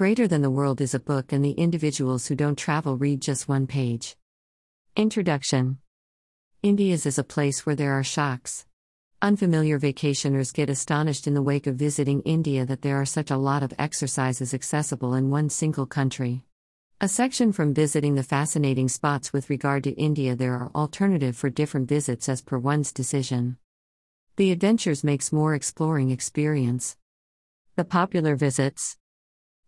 Greater Than the World is a book, and the individuals who don't travel read just one page. Introduction India's is a place where there are shocks. Unfamiliar vacationers get astonished in the wake of visiting India that there are such a lot of exercises accessible in one single country. A section from visiting the fascinating spots with regard to India there are alternative for different visits as per one's decision. The adventures makes more exploring experience. The popular visits.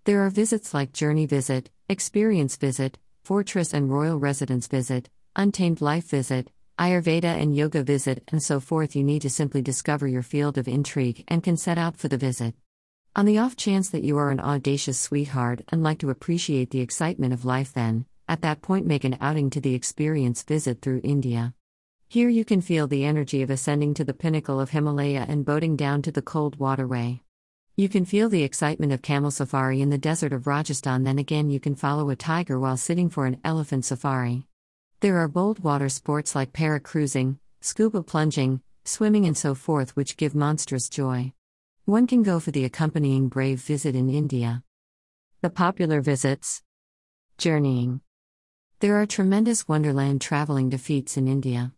There are visits like Journey Visit, Experience Visit, Fortress and Royal Residence Visit, Untamed Life Visit, Ayurveda and Yoga Visit, and so forth. You need to simply discover your field of intrigue and can set out for the visit. On the off chance that you are an audacious sweetheart and like to appreciate the excitement of life, then, at that point, make an outing to the experience visit through India. Here you can feel the energy of ascending to the pinnacle of Himalaya and boating down to the cold waterway. You can feel the excitement of camel safari in the desert of Rajasthan, then again, you can follow a tiger while sitting for an elephant safari. There are bold water sports like para cruising, scuba plunging, swimming, and so forth, which give monstrous joy. One can go for the accompanying brave visit in India. The popular visits Journeying. There are tremendous wonderland traveling defeats in India.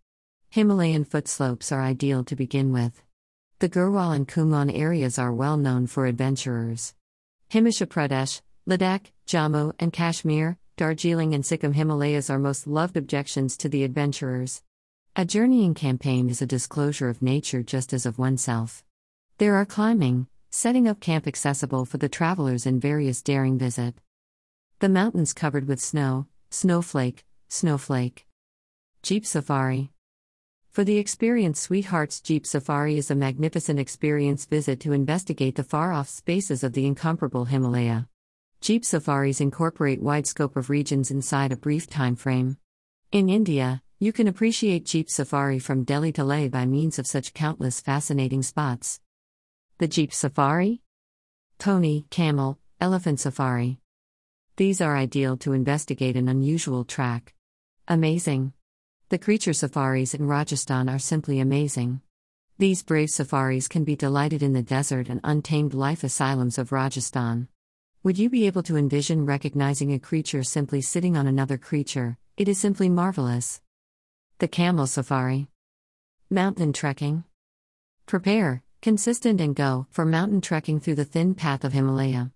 Himalayan foot slopes are ideal to begin with. The Garhwal and Kumaon areas are well known for adventurers. Himachal Pradesh, Ladakh, Jammu and Kashmir, Darjeeling, and Sikkim Himalayas are most loved objections to the adventurers. A journeying campaign is a disclosure of nature just as of oneself. There are climbing, setting up camp accessible for the travelers in various daring visit. The mountains covered with snow, snowflake, snowflake. Jeep Safari. For the experienced sweethearts, Jeep Safari is a magnificent experience visit to investigate the far off spaces of the incomparable Himalaya. Jeep safaris incorporate wide scope of regions inside a brief time frame. In India, you can appreciate Jeep Safari from Delhi to Leh by means of such countless fascinating spots. The Jeep Safari? Pony, Camel, Elephant Safari. These are ideal to investigate an unusual track. Amazing. The creature safaris in Rajasthan are simply amazing. These brave safaris can be delighted in the desert and untamed life asylums of Rajasthan. Would you be able to envision recognizing a creature simply sitting on another creature? It is simply marvelous. The Camel Safari. Mountain Trekking. Prepare, Consistent and go for mountain trekking through the thin path of Himalaya.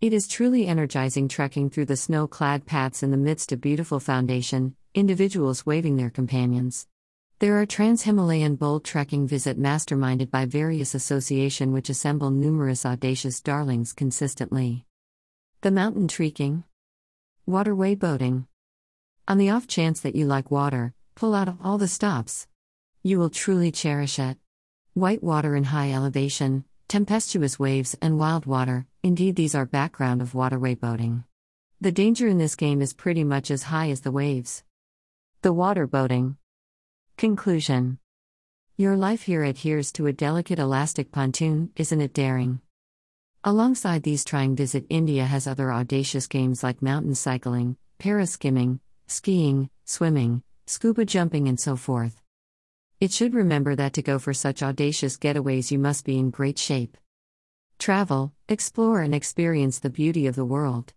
It is truly energizing trekking through the snow clad paths in the midst of beautiful foundation, individuals waving their companions. There are trans Himalayan bold trekking visit masterminded by various association which assemble numerous audacious darlings consistently. The mountain trekking, waterway boating. On the off chance that you like water, pull out all the stops. You will truly cherish it. White water in high elevation, tempestuous waves, and wild water, indeed, these are background of waterway boating. The danger in this game is pretty much as high as the waves. The water boating. Conclusion Your life here adheres to a delicate elastic pontoon, isn't it daring? Alongside these, trying Visit India has other audacious games like mountain cycling, para skimming, skiing, swimming, scuba jumping, and so forth. It should remember that to go for such audacious getaways, you must be in great shape. Travel, explore, and experience the beauty of the world.